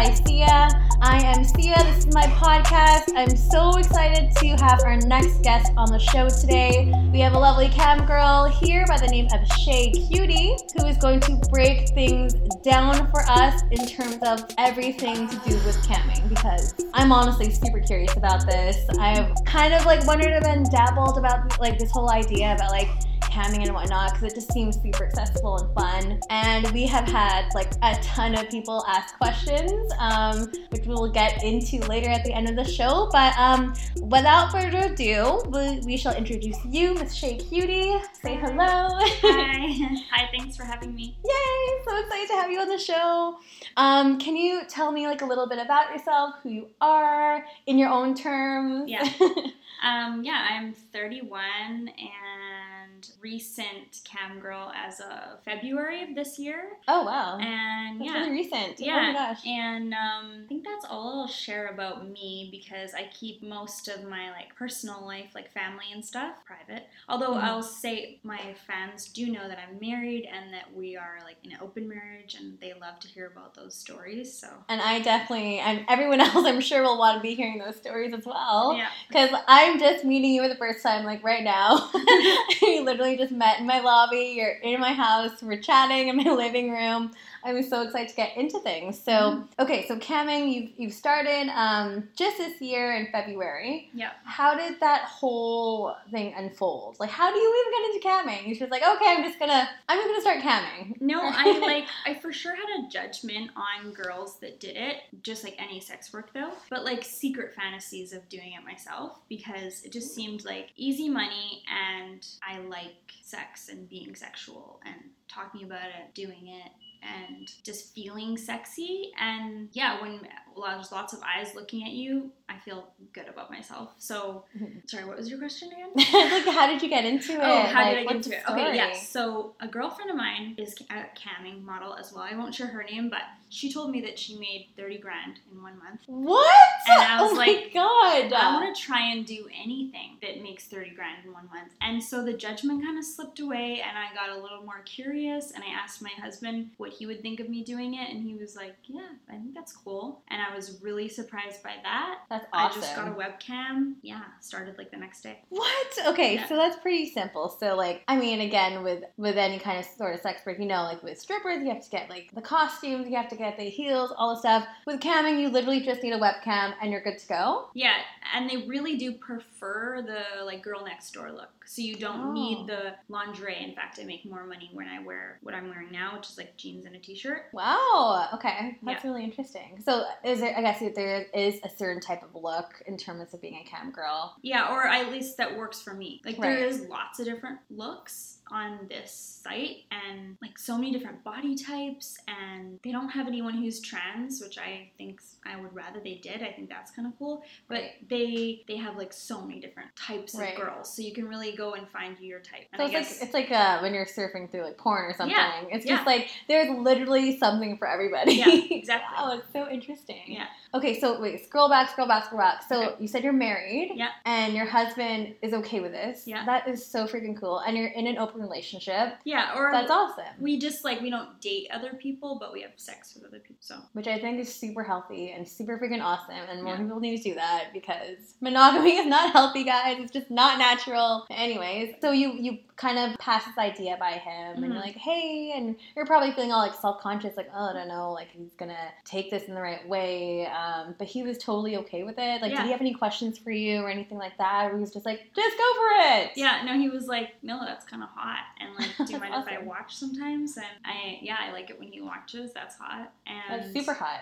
by Sia. I am Sia. This is my podcast. I'm so excited to have our next guest on the show today. We have a lovely cam girl here by the name of Shay Cutie, who is going to break things down for us in terms of everything to do with camming. Because I'm honestly super curious about this. I've kind of like wondered and dabbled about like this whole idea about like camming and whatnot because it just seems super accessible and fun. And we have had like a ton of people ask questions, um, which we will get into later at the end of the show. But um, without further ado, we, we shall introduce you, Miss Shay Cutie. Say hello. Hi. Hi, thanks for having me. Yay! So excited to have you on the show. Um, can you tell me like a little bit about yourself, who you are, in your own terms? Yeah. Um, yeah, I'm 31 and recent cam girl as of February of this year. oh wow. And That's yeah. really recent. Yeah, Oh my gosh. and um, I think that's all I'll share about me because I keep most of my like personal life, like family and stuff, private. Although Mhm. I'll say my fans do know that I'm married and that we are like in an open marriage, and they love to hear about those stories. So And I definitely, and everyone else, I'm sure, will want to be hearing those stories as well. yeah, Because I'm just meeting you for the first time, like right now. literally just met in my lobby. You're in my house. We're chatting in my living room. I'm so excited to get into things. So, Mhm. okay, so camming, you've, you've started um, just this year in February. yeah. How did that whole thing unfold? Like, how do you even get into camming? You're just like, okay, I'm just gonna, I'm just gonna start camming. No, I like I for sure had a judgment on girls that did it, just like any sex work though. But like secret fantasies of doing it myself because it just seemed like easy money and I like sex and being sexual and talking about it, doing it and just feeling sexy. And yeah when there's lots of eyes looking at you i feel good about myself so Mhm. sorry what was your question again like, how did you get into it? Oh, how Like, did I get into it? Okay, yes. So a girlfriend of mine is a camming model as well. I won't share her name, but she told me that she made thirty grand in one month. What? And I was oh like, my god. I want to try and do anything that makes thirty grand in one month. And so the judgment kind of slipped away, and I got a little more curious. And I asked my husband what he would think of me doing it, and he was like, "Yeah, I think that's cool." And I was really surprised by that. That's awesome. I just got a webcam. Yeah, started like the next day. What? Okay, Yeah. so that's pretty simple. So like, I mean, again, with with any kind of sort of sex work, you know, like with strippers, you have to get like the costumes, you have to get the heels, all the stuff. With camming, you literally just need a webcam and you're good to go. Yeah, and they really do prefer the like girl next door look. So you don't Oh. need the lingerie. In fact, I make more money when I wear what I'm wearing now, which is like jeans and a t-shirt. Wow. Okay, that's Yeah. really interesting. So is there? I guess there is a certain type of look in terms of being a cam girl. Yeah, or at least that works for me. Like there Right. is lots of different looks on this site and like so many different body types and they don't have anyone who's trans, which I think I would rather they did. I think that's kind of cool. But Right. they they have like so many different types Right. of girls. So you can really go and find your type. And So I it's guess like it's like uh, when you're surfing through like porn or something. Yeah, It's yeah. just like there's literally something for everybody. Yeah, exactly. wow, it's so interesting. Yeah. Okay, so wait, scroll back, scroll back, scroll back. So Okay. you said you're married. Yeah. And your husband is okay with this. Yeah. That is so freaking cool. And you're in an open relationship. Yeah, or That's awesome. we just like we don't date other people, but we have sex with other people. So Which I think is super healthy and super freaking awesome. And more Yeah. people need to do that because monogamy is not healthy, guys. It's just not natural. Anyways, so you you kind of pass this idea by him and Mhm. you're like, hey, and you're probably feeling all like self conscious, like, oh, I don't know, like he's gonna take this in the right way. Um, Um, but he was totally okay with it. Like, Yeah. did he have any questions for you or anything like that? Or he was just like, just go for it. yeah, no, he was like, no, that's kind of hot, and like, do you mind if I watch sometimes? And I yeah, I like it when he watches. That's hot, and That's super hot.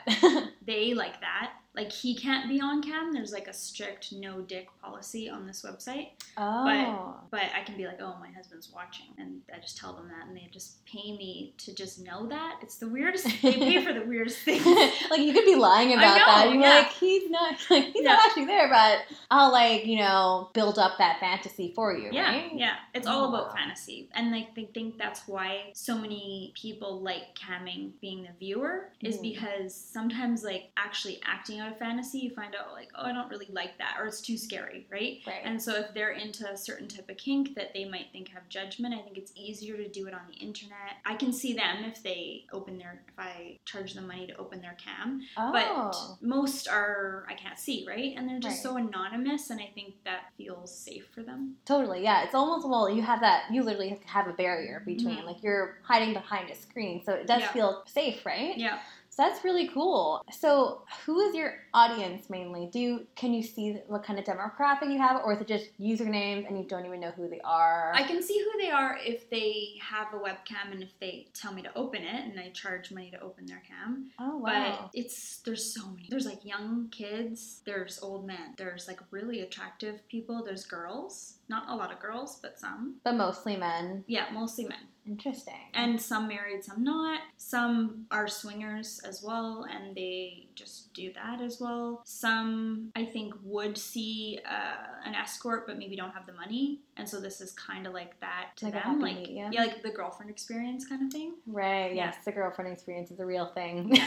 they like that. Like he can't be on cam. There's like a strict no dick policy on this website. oh. But I can be like, oh, my husband's watching, and I just tell them that, and they just pay me to just know that. It's the weirdest. Thing. They pay for the weirdest things. like you could be lying about know, that. You're yeah. like, he's not like he's Yeah. not actually there, but I'll like, you know, build up that fantasy for you, Yeah, right? yeah. It's all Oh. about fantasy. And like they think that's why so many people like camming being the viewer is Mhm. because sometimes like actually acting out fantasy, you find out like, oh, I don't really like that, or it's too scary, right? Right. And so if they're into a certain type of kink that they might think have judgment, I think it's easier to do it on the internet. I can see them if they open their if I charge them money to open their cam. oh. But most are I can't see, right? And they're just Right. so anonymous and I think that feels safe for them. Totally, yeah. It's almost well, you have that. You literally have to have a barrier between, Mhm. like you're hiding behind a screen, so it does Yeah. feel safe, right? Yeah. That's really cool. So, who is your audience mainly? Do you, can you see what kind of demographic you have, or is it just usernames and you don't even know who they are? I can see who they are if they have a webcam and if they tell me to open it and I charge money to open their cam. oh wow, But it's there's so many. There's like young kids, there's old men, there's like really attractive people, there's girls. Not a lot of girls, but some. but mostly men. Yeah, mostly men. Interesting. And some married, some not. Some are swingers as well, and they just do that as well. Some, I think, would see uh, an escort, but maybe don't have the money, and so this is kind of like that to Like them, like medium. yeah, like the girlfriend experience kind of thing. right? Yeah. Yes, the girlfriend experience is a real thing.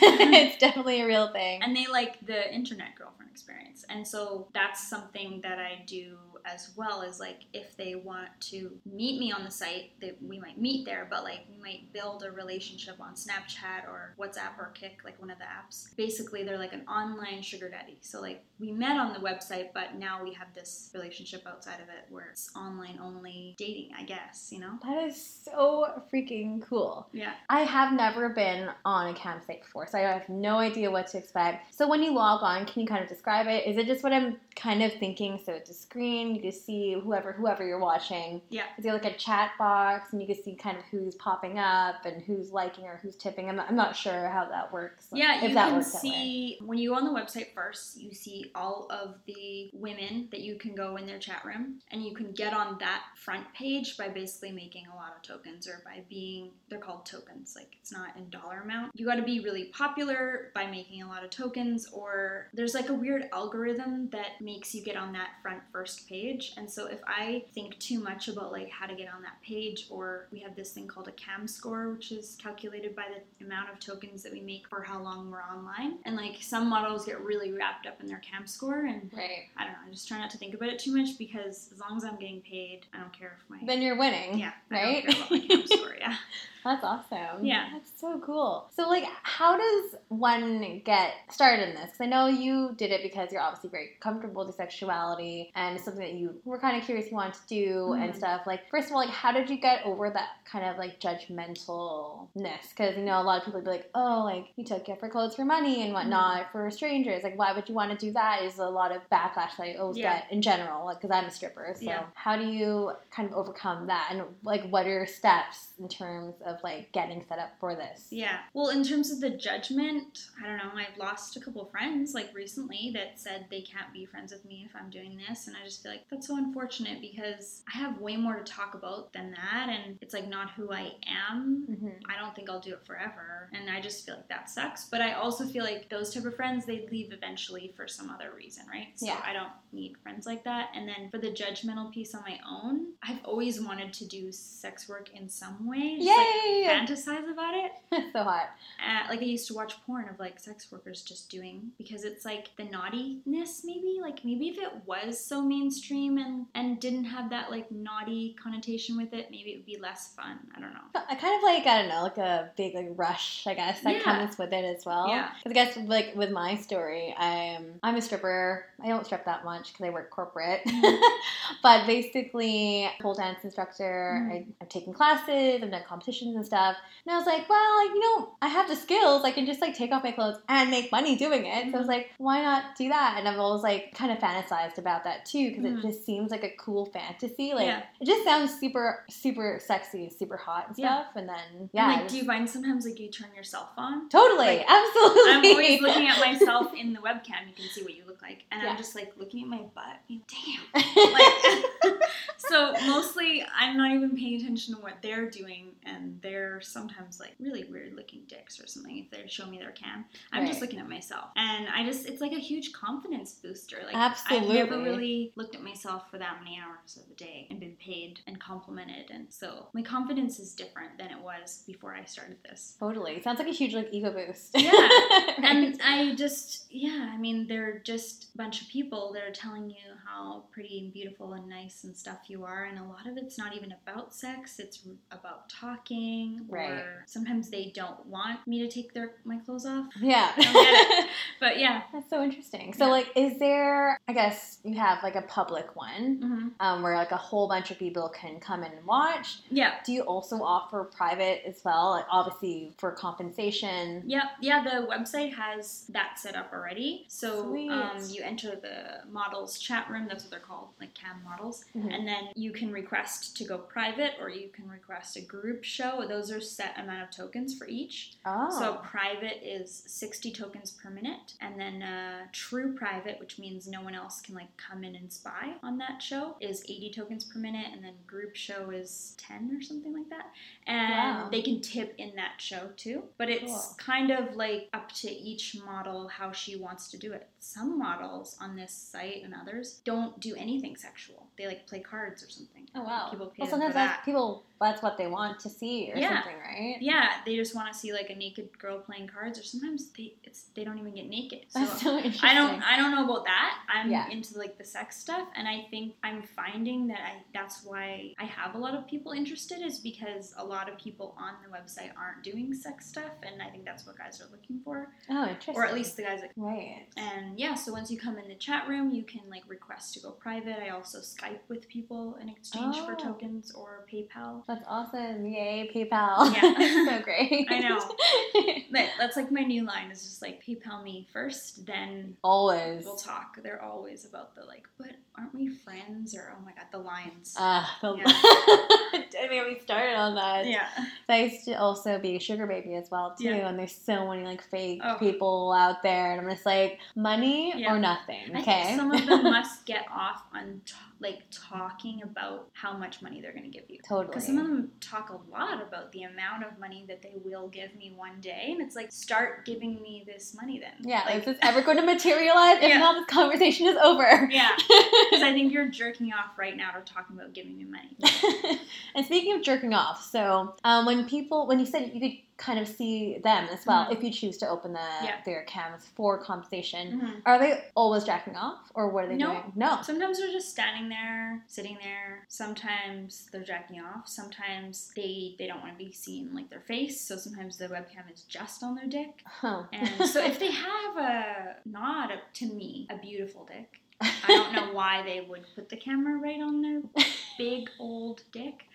It's definitely a real thing. And they like the internet girlfriend experience, and so that's something that I do as well. Is like if they want to meet me on the site, that we might meet there, but like we might build a relationship on Snapchat or WhatsApp or Kik, like one of the apps. Basically, they're like an online sugar daddy. So like we met on the website, but now we have this relationship outside of it where it's online only dating, I guess. You know? that is so freaking cool. Yeah. I have never been on a campsite before, so I have no idea what to expect. So when you log on, can you kind of describe it? Is it just what I'm kind of thinking? So it's a screen, you can see whoever whoever you're watching. Yeah. Is there like a chat box, and you can see kind of who's popping up and who's liking or who's tipping? I'm not, I'm not sure how that works. like, Yeah, if you that can see when you go on the website first, you see all of the women that you can go in their chat room, and you can get on that front page by basically making a lot of tokens or by being they're called tokens, like it's not in dollar amount. You got to be really popular by making a lot of tokens, or there's like a weird algorithm that makes you get on that front first page. And so if I think too much about like how to get on that page, or we have this thing called a cam score, which is calculated by the amount of tokens that we make for how long we're online. And like some models get really wrapped up in their cam score, and Right. I don't know. I just try not to think about it too much because as long as I'm getting paid, I don't care if my Then you're winning. yeah, right? I don't care about my cam score. Yeah. That's awesome. Yeah. That's so cool. So, like, how does one get started in this? Because I know you did it because you're obviously very comfortable with sexuality and it's something that you were kind of curious you wanted to do and Mhm. stuff. Like, first of all, like, how did you get over that kind of like judgmentalness? Because, you know, a lot of people would be like, oh, like, you took it for clothes for money and whatnot for strangers. Like, why would you want to do that? Is a lot of backlash that I always Yeah. get in general, like, because I'm a stripper. So, Yeah. how do you kind of overcome that? And, like, what are your steps in terms of like getting set up for this? Yeah. Well, in terms of the judgment, I don't know. I've lost a couple friends like recently that said they can't be friends with me if I'm doing this, and I just feel like that's so unfortunate because I have way more to talk about than that, and it's like not who I am. hmm I don't think I'll do it forever, and I just feel like that sucks. But I also feel like those type of friends they leave eventually for some other reason, right? So Yeah. I don't need friends like that. And then for the judgmental piece on my own, I've always wanted to do sex work in some way. Just, like! Fantasize about it. so hot. Uh, like I used to watch porn of like sex workers just doing because it's like the naughtiness maybe like maybe if it was so mainstream and and didn't have that like naughty connotation with it maybe it would be less fun. I don't know. I kind of like I don't know, like a big like rush, I guess that Yeah. comes with it as well. Yeah. Because I guess like with my story, I'm I'm a stripper. I don't strip that much because I work corporate, Mhm. but basically pole dance instructor. Mhm. I, I've taken classes, I've done competitions and stuff, and I was like, well, like, you know, I have the skills. I can just like take off my clothes and make money doing it. So I was Mhm. like, why not do that? And I've always like kind of fantasized about that too because Mhm. it just seems like a cool fantasy. Like Yeah. it just sounds super super sexy, super hot and Yeah. stuff. And then And, yeah, like, I do you find sometimes like you turn yourself on? totally, like, absolutely. I'm always looking at myself in the webcam. You can see what you look like, and Yeah. I'm just like looking at my butt. Damn. Like, so mostly I'm not even paying attention to what they're doing, and they're sometimes like really weird looking dicks or something. If they show me their cam, I'm just looking at myself, and I just it's like a huge confidence booster. Like Absolutely. I've never really looked at myself for that many hours of the day and been paid and complimented, and so my confidence is different than it was before I started this. Totally. Sounds like a huge like ego boost. Yeah. Right. And I just, yeah, I mean, they're just a bunch of people that are telling you how pretty and beautiful and nice and stuff you are. And a lot of it's not even about sex, it's about talking. Right. Or sometimes they don't want me to take their my clothes off. yeah. I don't get it. But yeah. That's so interesting. So, Yeah. like, is there? I guess you have like a public one hmm um, where like a whole bunch of people can come in and watch. Yeah. Do you also offer private as well? Like, obviously for compensation. Yeah, yeah, the website has that set up already. So um, you enter the models chat room, that's what they're called, like cam models. Mhm. And then you can request to go private or you can request a group show. Those are set amount of tokens for each. Oh, So private is 60 tokens per minute. And then uh, true private, which means no one else can like come in and spy on that show, is 80 tokens per minute. And then group show is 10 or something like that. And Wow. they can tip in that show too. But it's Cool. kind of like up to each model how she wants to do it. Some models on this site and others don't do anything sexual. They like play cards or something. oh wow. People pay well, sometimes for that. people. That's what they want to see or Yeah. something, right? Yeah, they just want to see like a naked girl playing cards, or sometimes they it's they don't even get naked. So That's so interesting. I don't I don't know about that. I'm Yeah. into like the sex stuff, and I think I'm finding that I that's why I have a lot of people interested is because a lot of people on the website aren't doing sex stuff, and I think that's what guys are looking for, Oh, interesting. or at least the guys that. right. And yeah, so once you come in the chat room, you can like request to go private. I also Skype with people in exchange for Oh. tokens or PayPal. That's awesome. Yay, PayPal. Yeah. so great. I know. That, that's like my new line is just like PayPal me first, then Always. we'll talk. They're always about the like, but aren't we friends? Or oh my god, the lines. Ah, the Yeah. I mean, we started on that. yeah, I used to also be a sugar baby as well too, Yeah. and there's so many like fake Oh. people out there, and I'm just like money Yeah. or nothing. I Okay. think some of them must get off on t- like talking about how much money they're going to give you. totally. Because some of them talk a lot about the amount of money that they will give me one day, and it's like, start giving me this money then. yeah, like, is this ever going to materialize? If Yeah. not, this conversation is over. yeah. Because I think you're jerking off right now to talking about giving me money. and speaking of jerking off, so um, when people, when you said you could kind of see them as well, Mhm. if you choose to open the Yeah. their cams for compensation, Mhm. are they always jacking off, or what are they No. doing? No. Sometimes they're just standing there, sitting there. Sometimes they're jacking off. Sometimes they they don't want to be seen like their face. So sometimes the webcam is just on their dick. Huh. And so if they have a not a, to me a beautiful dick, I don't know why they would put the camera right on their big old dick,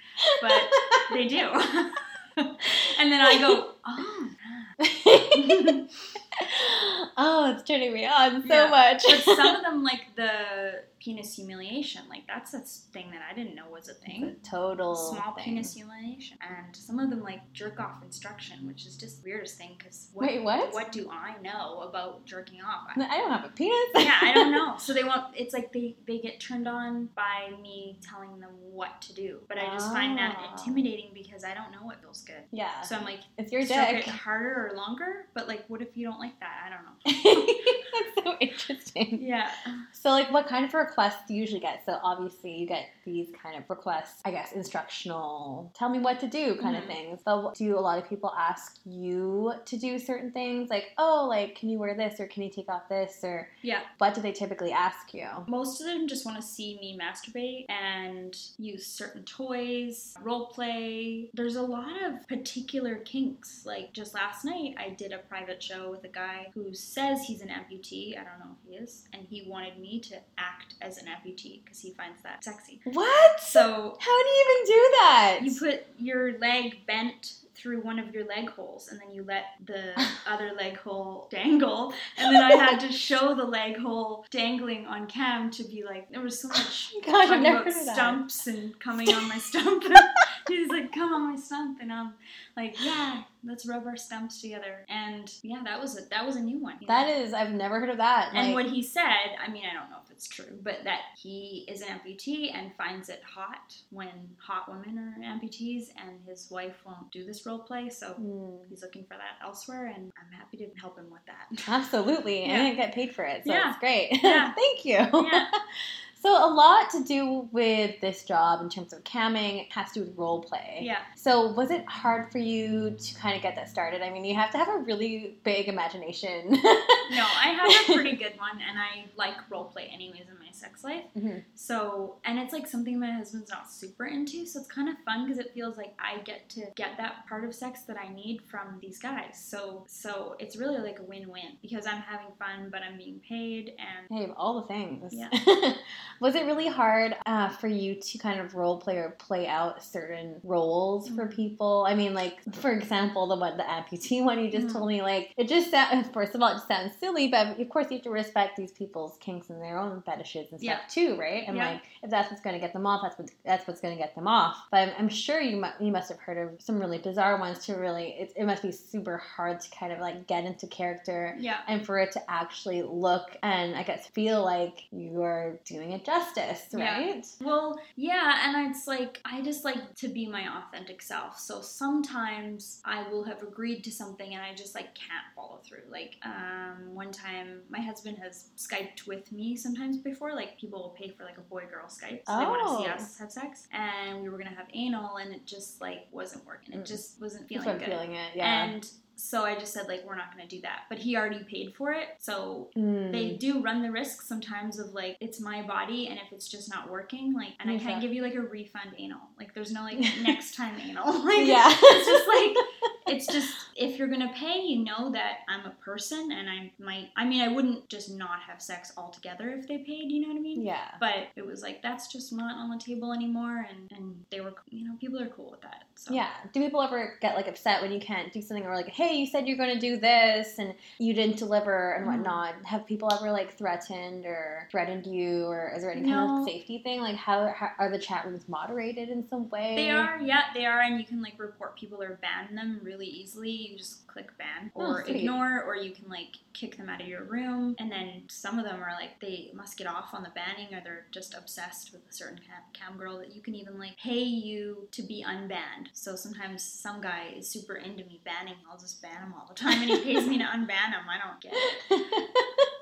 but they do. and then I go, oh. oh, it's turning me on so Yeah. much. But some of them, like the penis humiliation, like that's a thing that I didn't know was a thing. A total small thing. penis humiliation, and some of them like jerk off instruction, which is just the weirdest thing because what, Wait, what? What do I know about jerking off? I I, don't have a penis. yeah, I don't know. So they want it's like they they get turned on by me telling them what to do, but I just find that Ah. intimidating because I don't know what feels good. yeah, So I'm like, it's your dick. harder or longer, but like, what if you don't like that? I don't know. That's so interesting. Yeah. So, like, what kind of requests you usually get? So, obviously, you get these kind of requests, I guess, instructional, tell me what to do kind of Mhm. things. But do a lot of people ask you to do certain things? Like, oh, like, can you wear this or can you take off this? Or Yeah. what do they typically ask you? Most of them just want to see me masturbate and use certain toys, role play. There's a lot of particular kinks. Like just last night, I did a private show with a guy who says he's an amputee. I don't know if he is. And he wanted me to act as an amputee because he finds that sexy. What? So How do you even do that? you put your leg bent through one of your leg holes and then you let the other leg hole dangle and then I had to show the leg hole dangling on cam to be like there was so much Gosh, I've never about stumps and coming on my stump he's like come on my stump and I'm like yeah let's rub our stumps together. And yeah, that was a that was a new one. That know? is, I've never heard of that. And Like- what he said, I mean, I don't know if it's true, but that he is an amputee and finds it hot when hot women are amputees, and his wife won't do this role play, so Hmm. he's looking for that elsewhere, and I'm happy to help him with that. Absolutely. Yeah. And I didn't get paid for it. So Yeah. it's great. Yeah. Thank you. Yeah. so a lot to do with this job in terms of camming has to do with role play. Yeah. So was it hard for you to kind of get that started? I mean, you have to have a really big imagination. No, I have a pretty good one, and I like role play anyways in my sex life. Mhm. So, and it's like something my husband's not super into, so it's kind of fun because it feels like I get to get that part of sex that I need from these guys. So, so it's really like a win-win because I'm having fun, but I'm being paid, and Hey, all the things. Yeah. was it really hard uh, for you to kind of role play or play out certain roles for Mhm. people? I mean, like for example, the one the amputee one you just Mhm. told me, like it just sounds. First of all, it just sounds silly, but of course you have to respect these people's kinks and their own fetishes and stuff Yeah. too, right? And Yeah. like if that's what's going to get them off, that's what that's what's going to get them off. But I'm, I'm sure you mu- you must have heard of some really bizarre ones to really. It, it must be super hard to kind of like get into character yeah. and for it to actually look and I guess feel like you're doing it justice, Yeah. right? Well, yeah, and it's like I just like to be my authentic self. So sometimes I will have agreed to something and I just like can't follow through. Like um, one time, my husband has skyped with me sometimes before. Like people will pay for like a boy girl Skype, so they want to see Oh. us have sex, and we were gonna have anal, and it just like wasn't working. It Mm. just wasn't feeling from good. feeling it, yeah. And so I just said like we're not gonna do that. But he already paid for it, so Mm. they do run the risk sometimes of like it's my body and if it's just not working like and i can't give you like a refund anal like there's no like next time anal like yeah. it's just like it's just if you're gonna pay you know that i'm a person and i might i mean i wouldn't just not have sex altogether if they paid you know what i mean yeah. but it was like that's just not on the table anymore and and they were you know people are cool with that so Yeah. Do people ever get like upset when you can't do something or like, hey, you said you're going to do this and you didn't deliver and Mhm. whatnot? Have people ever like threatened or threatened you or is there any kind of safety thing? Like, how, how are the chat rooms moderated in some way? They are, yeah, they are, and you can like report people or ban them really easily. You just click ban Oh, or sweet. ignore, or you can like kick them out of your room. And then some of them are like they must get off on the banning, or they're just obsessed with a certain cam, cam girl that you can even like pay you to be unbanned. So sometimes some guy is super into me banning, I'll just ban him all the time, and he pays me to unban him. I don't get it.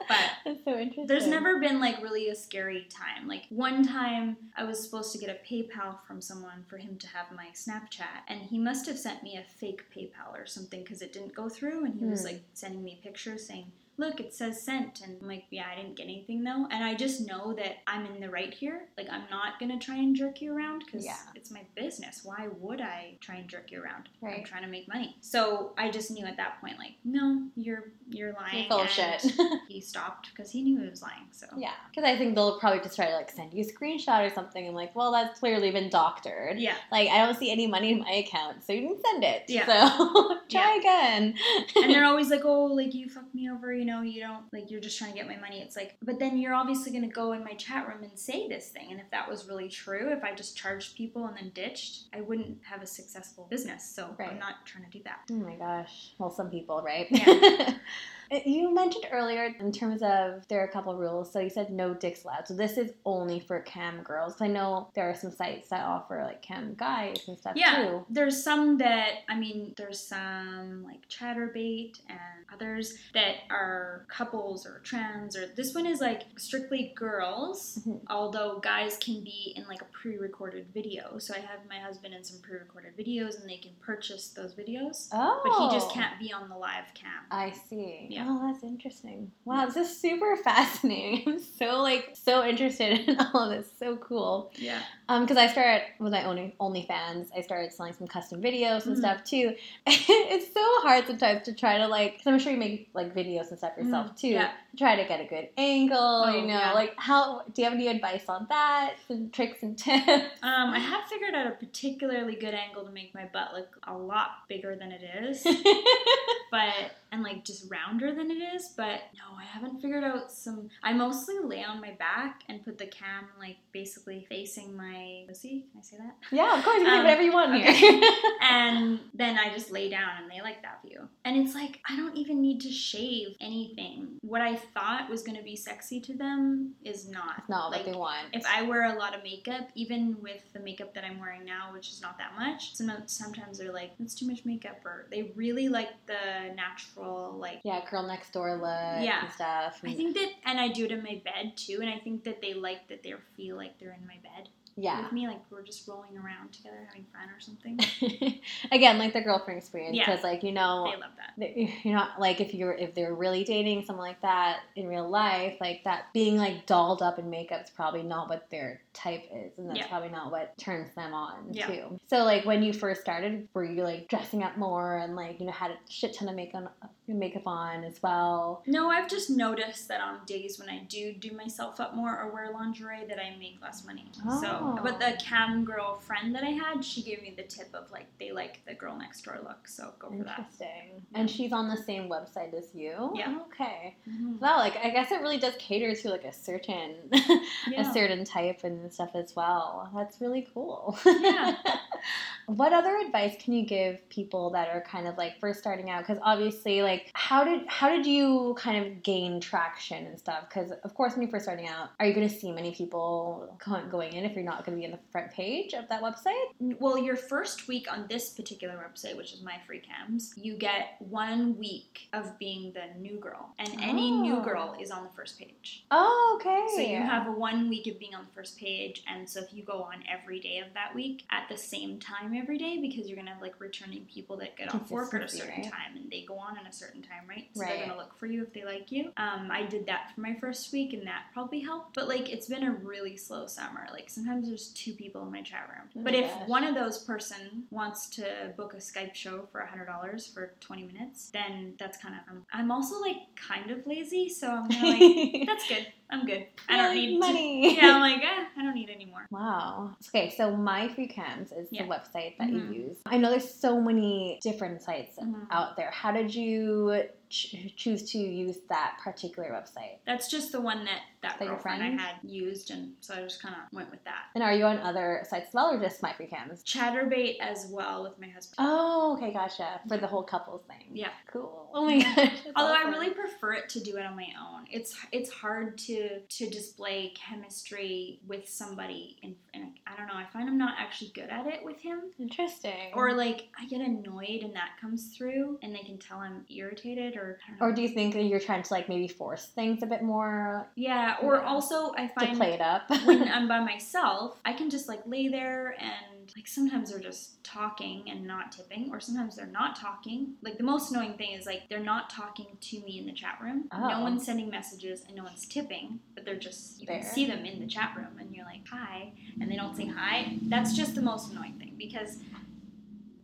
But That's so interesting. there's never been like really a scary time. Like one time I was supposed to get a PayPal from someone for him to have my Snapchat and he must have sent me a fake PayPal or something because it didn't go through and he was Hmm. like sending me pictures saying look, it says sent. And I'm like, yeah, I didn't get anything though. And I just know that I'm in the right here. Like, I'm not going to try and jerk you around because Yeah. it's my business. Why would I try and jerk you around? I'm trying to make money. So I just knew at that point, like, no, you're you're lying. You're full of shit. he stopped because he knew he was lying. So Yeah, because I think they'll probably just try to like send you a screenshot or something. I'm like, well, that's clearly been doctored. yeah. Like, I don't see any money in my account, so you didn't send it. Yeah. So try again. and they're always like, "Oh, like you fucked me over, you know, you don't like you're just trying to get my money." It's like, but then you're obviously going to go in my chat room and say this thing, and if that was really true, if I just charged people and then ditched, I wouldn't have a successful business. So Right. I'm not trying to do that. oh my gosh. Well, some people, right? Yeah. you mentioned earlier in terms of there are a couple rules. So you said no dicks allowed. So this is only for cam girls. I know there are some sites that offer like cam guys and stuff Yeah, too. there's some that I mean, there's some like Chaturbate and others that are couples or trans or this one is like strictly girls, Mhm. although guys can be in like a pre-recorded video. So I have my husband in some pre-recorded videos and they can purchase those videos, Oh. but he just can't be on the live cam. I see. Yeah. Oh, that's interesting. Wow, this is super fascinating. I'm so like so interested in all of this. So cool. Yeah. Um, because I started with my own OnlyFans. I started selling some custom videos and Mhm. stuff too. it's so hard sometimes to try to like. Cause I'm sure you make like videos and stuff yourself Mhm. too. Yeah. Try to get a good angle. Oh, you know, yeah. like how do you have any advice on that? Some tricks and tips. Um, I have figured out a particularly good angle to make my butt look a lot bigger than it is. but and like just rounder than it is. But no, I haven't figured out some. I mostly lay on my back and put the cam like basically facing my pussy. Can I say that? Yeah, of course. You can do Um, whatever you want okay. here. and then I just lay down and they like that view. And it's like I don't even need to shave anything. What I thought was going to be sexy to them is not. It's not like what they want. if I wear a lot of makeup, even with the makeup that I'm wearing now, which is not that much, sometimes they're like, "That's too much makeup," or they really like the natural, like. yeah, girl next door look Yeah. and stuff. I think that, and I do it in my bed too, and I think that they like that they feel like they're in my bed yeah. with me, like we're just rolling around together having fun or something. Again, like the girlfriend experience, Yeah. because like you know, They love that. you're not like if you're if they're really dating someone like that in real life, like that being like dolled up in makeup is probably not what their type is, and that's Yeah. probably not what turns them on Yeah. too. So like when you first started, were you like dressing up more and like you know had a shit ton of makeup makeup on as well? No, I've just noticed that on days when I do do myself up more or wear lingerie, that I make less money. So, Oh. but the cam girl friend that I had, she gave me the tip of like they like the girl next door look, so go for that. Interesting. And she's on the same website as you. Yeah. Okay. Mhm. Well, like I guess it really does cater to like a certain Yeah. a certain type and stuff as well. That's really cool. Yeah. what other advice can you give people that are kind of like first starting out? Because obviously, like, how did how did you kind of gain traction and stuff? Because of course, when you're first starting out, are you going to see many people going in if you're not going to be in the front page of that website? Well, your first week on this particular website, which is my free cams, you get one week of being the new girl, and any new Oh. girl is on the first page. Oh, okay. So you have one week of being on the first page, and so if you go on every day of that week at the same time every day, because you're gonna have like returning people that get off work at a certain right? time, and they go on at a certain time, right? So Right. they're gonna look for you if they like you. Um, I did that for my first week, and that probably helped. But like, it's been a really slow summer. Like sometimes there's two people in my chat room. Oh but if gosh. one of those person wants to book a Skype show for hundred dollars for twenty minutes, then that's kind of. I'm, I'm also like kind of lazy, so I'm like, that's good. I'm good. I don't need money. yeah, I'm like, eh, I don't need any more. Wow. Okay, so My Free Cams is Yeah. the website that Mhm. you use. I know there's so many different sites Mhm. out there. How did you ch- choose to use that particular website? That's just the one that that, your girlfriend? I had used, and so I just kind of went with that. And are you on other sites as well, or just My Free Cams? Chaturbate as well with my husband. Oh, okay, gotcha. For the whole couples thing. Yeah. Cool. Oh my gosh. Although awesome. I really prefer it to do it on my own. It's it's hard to to display chemistry with somebody in, in I don't know. I find I'm not actually good at it with him. interesting. Or like I get annoyed and that comes through and they can tell I'm irritated or I don't know. or do you think that you're trying to like maybe force things a bit more yeah, or Yeah. also I to find play it up? when I'm by myself, I can just like lay there and like sometimes they're just talking and not tipping, or sometimes they're not talking. Like the most annoying thing is like they're not talking to me in the chat room. Oh. No one's sending messages and no one's tipping, but they're just you There. can see them in the chat room and you're like hi, and they don't say hi. That's just the most annoying thing because.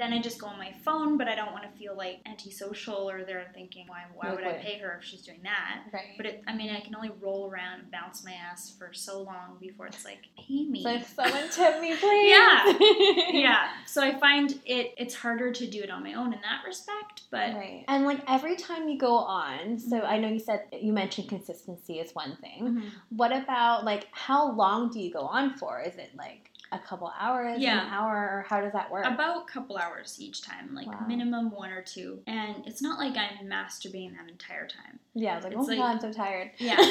Then I just go on my phone, but I don't want to feel like antisocial, or they're thinking, "Why? Why would I pay her if she's doing that?" right. But it, I mean, I can only roll around and bounce my ass for so long before it's like, pay me. So if someone tip me, please. Yeah. yeah. So I find it it's harder to do it on my own in that respect. But Right. And like every time you go on, so I know you said you mentioned consistency is one thing. Mhm. What about like how long do you go on for? Is it like a couple hours, Yeah. an hour, or how does that work? about a couple hours each time, like Wow. minimum one or two. And it's not like I'm masturbating that entire time. yeah, I was like, it's oh my like- god, I'm so tired. Yeah.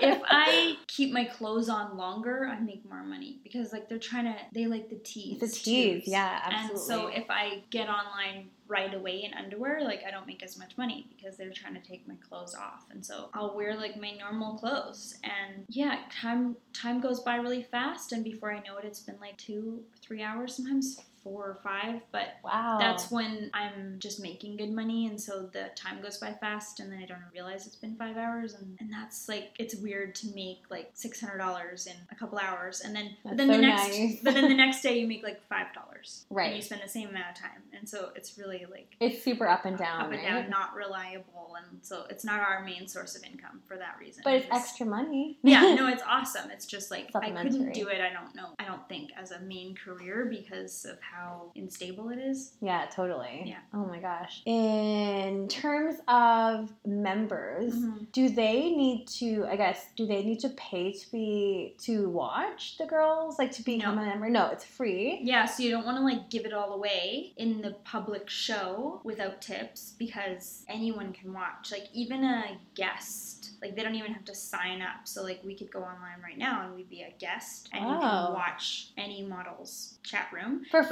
if I keep my clothes on longer, I make more money because like they're trying to they like the tease. the tease, yeah, absolutely. And so if I get online right away in underwear, like I don't make as much money because they're trying to take my clothes off. And so I'll wear like my normal clothes. And yeah, time time goes by really fast and before I know it it's been like two, three hours, sometimes four or five. But wow, that's when I'm just making good money and so the time goes by fast and then I don't realize it's been five hours and, and that's like it's weird to make like six hundred dollars in a couple hours and then That's then the next nice. but then the next day you make like five dollars. Right. And you spend the same amount of time. And so it's really like it's super up and down, up and right? down, not reliable and so it's not our main source of income for that reason. but it's Because- extra money. yeah, no, it's awesome. It's just like I couldn't do it. I don't know. I don't think as a main career because of how how unstable it is. Yeah, totally. Yeah. Oh my gosh. In terms of members, Mm-hmm. do they need to? I guess do they need to pay to be to watch the girls, like to become No. a member? No, it's free. Yeah, so you don't want to like give it all away in the public show without tips because anyone can watch. Like even a guest, like they don't even have to sign up. So like we could go online right now and we'd be a guest and you Oh. can watch any model's chat room. For But-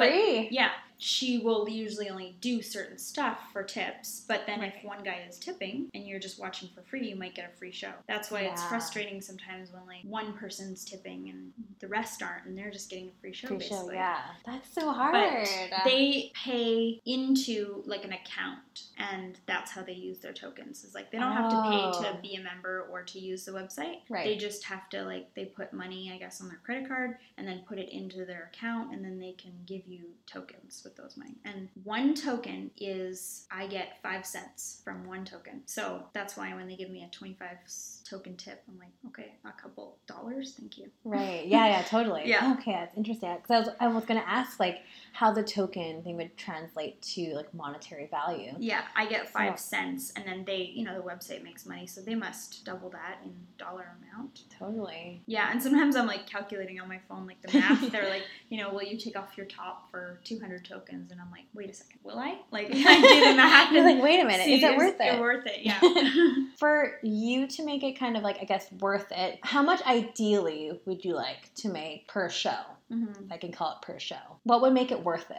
Yeah, she will usually only do certain stuff for tips, but then if one guy is tipping and you're just watching for free, you might get a free show. That's why it's frustrating sometimes when like one person's tipping and the rest aren't and they're just getting a free show Free show, yeah. That's so hard. But they pay into like an account and that's how they use their tokens. Is like they don't have to pay Oh. to be a member or to use the website. Right. They just have to like they put money, I guess, on their credit card and then put it into their account and then they can give you tokens with those money. And one token is I get five cents from one token. So that's why when they give me a 25 s- token tip, I'm like, okay, a couple dollars, thank you. Right. Yeah. Yeah. Totally. Yeah. Okay. That's interesting. Because I was, I was gonna ask like how the token thing would translate to like monetary value. Yeah, I get five cents, and then they, you know, the website makes money, so they must double that in dollar amount. Totally. Yeah, and sometimes I'm like calculating on my phone, like the math. They're like, you know, will you take off your top for 200 tokens? And I'm like, wait a second, will I? Like, I do the math. You're and like, wait a minute, is it worth it? It's worth it, yeah. For you to make it kind of like, I guess, worth it, how much ideally would you like to make per show? Hmm If I can call it per show. What would make it worth it?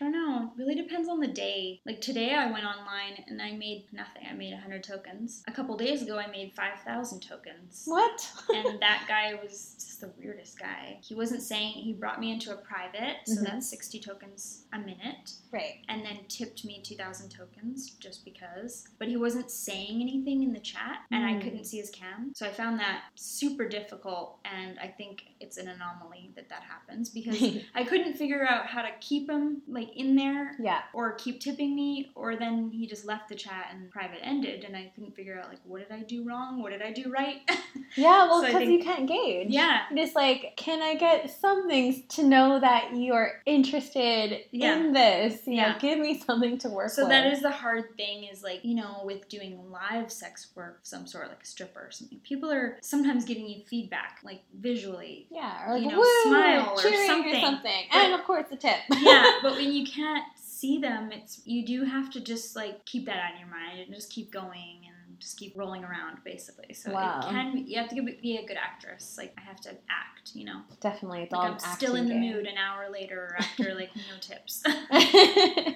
I don't know. Really depends on the day. Like today, I went online and I made nothing. I made 100 tokens. A couple days ago, I made 5,000 tokens. What? and that guy was just the weirdest guy. He wasn't saying he brought me into a private, so Mhm. that's 60 tokens a minute, right. and then tipped me 2,000 tokens just because. But he wasn't saying anything in the chat, and I Mm. couldn't see his cam. So I found that super difficult, and I think it's an anomaly that that happens because I couldn't figure out how to keep him like in there yeah. or keep tipping me, or then he just left the chat and private ended, and I couldn't figure out like what did I do wrong, what did I do right. Yeah, well, So because you can't gauge. yeah, Just like, can I get some things to know that you are interested Yeah. in this? You Yeah. know, give me something to work so with. that is the hard thing is like you know with doing live sex work of some sort like a stripper or something people are sometimes giving you feedback like visually yeah, or like you know, woo, smile or cheering something. or something, But- and of course the tip. yeah but when you can't see them it's you do have to just like keep that on your mind and just keep going just keep rolling around basically so Wow. it can you have to be a good actress like i have to act you know Definitely, it's like all i'm still in the game. mood an hour later after like no tips yeah,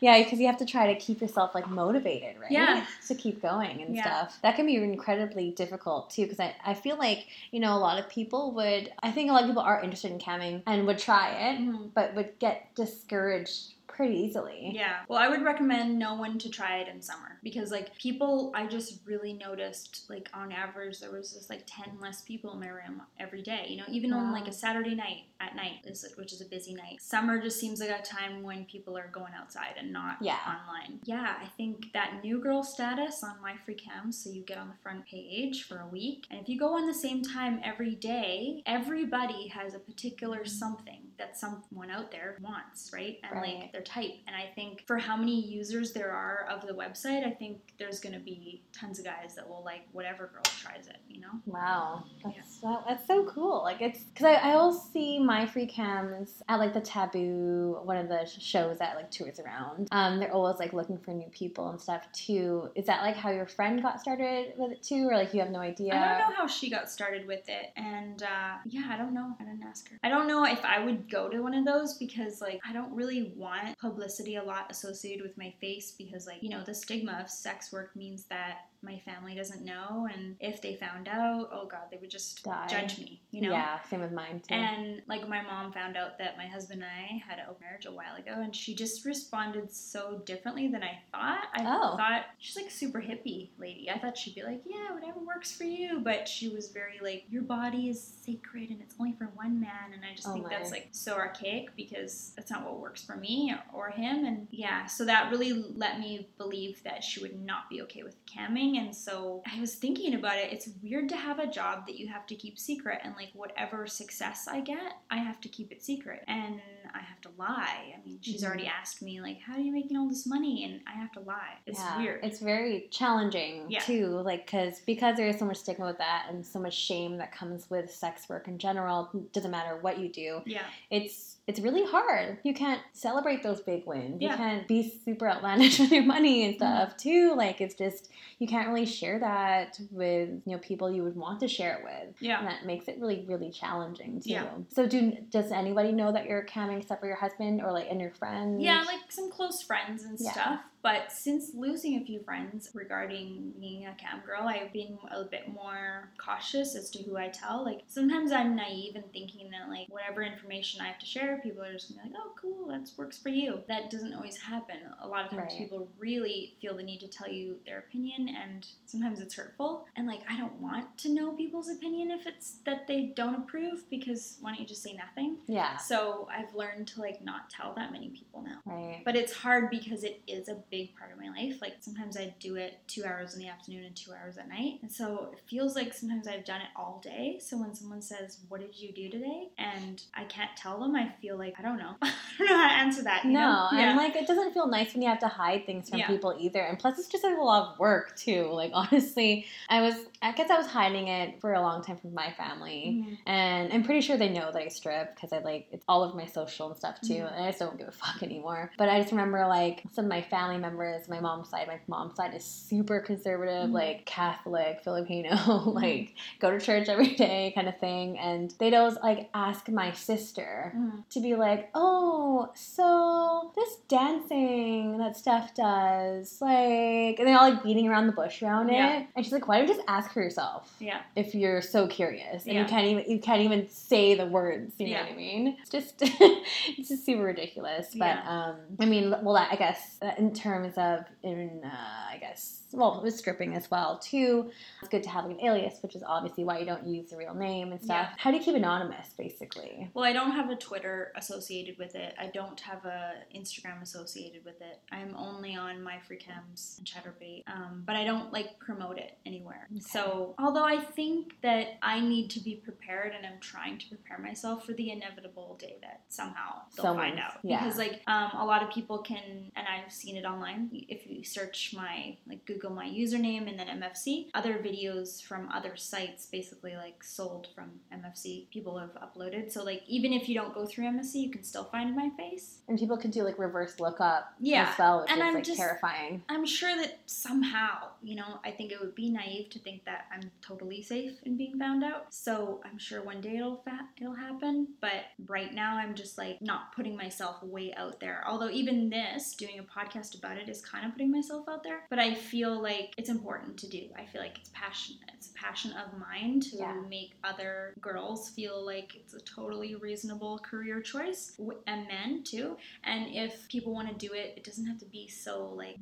yeah because you have to try to keep yourself like motivated, right? Yeah. To keep going and Yeah. stuff. That can be incredibly difficult too, because I, I feel like, you know, a lot of people would, I think a lot of people are interested in camming and would try it, Mhm. but would get discouraged pretty easily. Yeah. Well, I would recommend no one to try it in summer because, like, people, I just really noticed, like, on average, there was just like 10 less people in my room every day. You know, even on like a Saturday night at night, is which is a busy night. Summer just seems like a time when people are going outside and not Yeah. online. Yeah, I think that new girl status on my free cams, so you get on the front page for a week, and if you go on the same time every day, everybody has a particular something that someone out there wants, right? And Right. like their type. And I think for how many users there are of the website, I think there's gonna be tons of guys that will like whatever girl tries it, you know? Wow, that's so, that's so cool. Like it's because I, I always see my free cams at like the Taboo, one of the shows that like tours around. Um, they're always like looking for new people and stuff too. Is that like how your friend got started with it too, or like you have no idea? I don't know how she got started with it, and uh, yeah, I don't know. I didn't ask her. I don't know if I would go to one of those because like I don't really want publicity a lot associated with my face because like you know the stigma of sex work means that my family doesn't know, and if they found out, oh god, they would just Die. judge me, you know. Yeah, same with mine too. And like my mom found out that my husband and I had an open marriage a while ago, and she just responded so differently than I thought. I Oh. thought she's like a super hippie lady. I thought she'd be like, yeah, whatever works for you, but she was very like, your body is sacred and it's only for one man, and I just Oh think my. that's like so archaic because that's not what works for me or him, and yeah, so that really let me believe that she would not be okay with camming, and so I was thinking about it. It's weird to have a job that you have to keep secret, and like whatever success I get, I have to keep it secret. And I have to lie. I mean, she's already mm-hmm. asked me like, "How are you making all this money?" And I have to lie. It's Yeah, weird. It's very challenging Yeah. too, like because because there is so much stigma with that and so much shame that comes with sex work in general. Doesn't matter what you do, yeah, it's it's really hard. You can't celebrate those big wins. Yeah. You can't be super outlandish with your money and mm-hmm. stuff too. Like it's just you can't really share that with you know people you would want to share it with. yeah. And that makes it really, really challenging too. Yeah. So do does anybody know that you're camming except for your husband or like and your friends? Yeah, like some close friends and Yeah. stuff. But since losing a few friends regarding being a cam girl, I've been a bit more cautious as to who I tell. Like sometimes I'm naive and thinking that like whatever information I have to share, people are just gonna be like, "Oh, cool, that works for you." That doesn't always happen. A lot of times, Right. people really feel the need to tell you their opinion, and sometimes it's hurtful. And like, I don't want to know people's opinion if it's that they don't approve, because why don't you just say nothing? Yeah. So I've learned to like not tell that many people now. Right. But it's hard because it is a big part of my life. Like sometimes I do it two hours in the afternoon and two hours at night. And so it feels like sometimes I've done it all day. So when someone says, What did you do today? And I can't tell them, I feel like I don't know. I don't know how to answer that. You No, know? and like it doesn't feel nice when you have to hide things from Yeah. people either. And plus, it's just like a lot of work too. Like honestly, I was, I guess I was hiding it for a long time from my family, Mhm. and I'm pretty sure they know that I strip because I like it's all of my social and stuff too. Mhm. And I just don't give a fuck anymore. But I just remember like some of my family members, my mom's side, my mom's side is super conservative, Mhm. like Catholic, Filipino, like go to church every day kind of thing. And they'd always like ask my sister Mhm. to be like, oh, so this dancing that Steph does, like, and they're all like beating around the bush around Yeah. it. And she's like, why don't you just ask her yourself Yeah. if you're so curious and Yeah. you can't even you can't even say the words. You know what I mean? It's just it's just super ridiculous. But Yeah. um, I mean, well, I guess uh, in terms of in uh, I guess well with stripping as well too, it's good to have like, an alias, which is obviously why you don't use the real name and stuff. Yeah. How do you keep anonymous, basically? Well, I don't have a Twitter associated with it. I don't have a Instagram associated with it. I'm only on MyFreeCams and Chaturbate, um, but I don't like promote it anywhere. Okay. So, although I think that I need to be prepared, and I'm trying to prepare myself for the inevitable day that somehow they'll find Someone's- out. yeah. Because like um, a lot of people can, and I've seen it online. If you search my like Google my username and then MFC, other videos from other sites basically like sold from MFC people have uploaded. So like even if you don't go through MFC, you can still find my face. And people can do like reverse lookup Yeah, as well, which and is I'm like just- terrifying. I'm sure that somehow, you know, I think it would be naive to think that I'm totally safe in being found out. So I'm sure one day it'll fa- it'll happen. But right now, I'm just like not putting myself way out there. Although even this, doing a podcast about it, is kind of putting myself out there. But I feel like it's important to do. I feel like it's passion. It's a passion of mine to Yeah. make other girls feel like it's a totally reasonable career choice, and men too. And if people want to do it, it doesn't have to be so like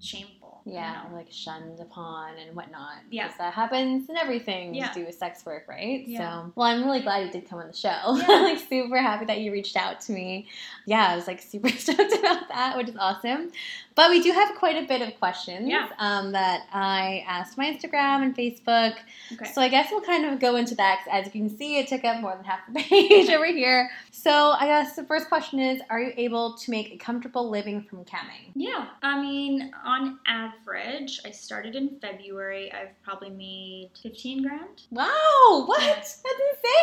shameful. You Yeah, know? like shunned upon and whatnot. Yeah. 'Cause that happens in everything Yeah. to do with sex work, right? Yeah. So, well, I'm really glad you did come on the show. Yeah. Like super happy that you reached out to me. Yeah, I was like super stoked about that, which is awesome. But we do have quite a bit of questions Yeah. um, that I asked my Instagram and Facebook. Okay. So I guess we'll kind of go into that. As you can see, it took up more than half the page over here. So I guess the first question is: Are you able to make a comfortable living from camming? Yeah, I mean, on average, I started in February. I've probably made 15 grand. Wow, what? Yeah. That's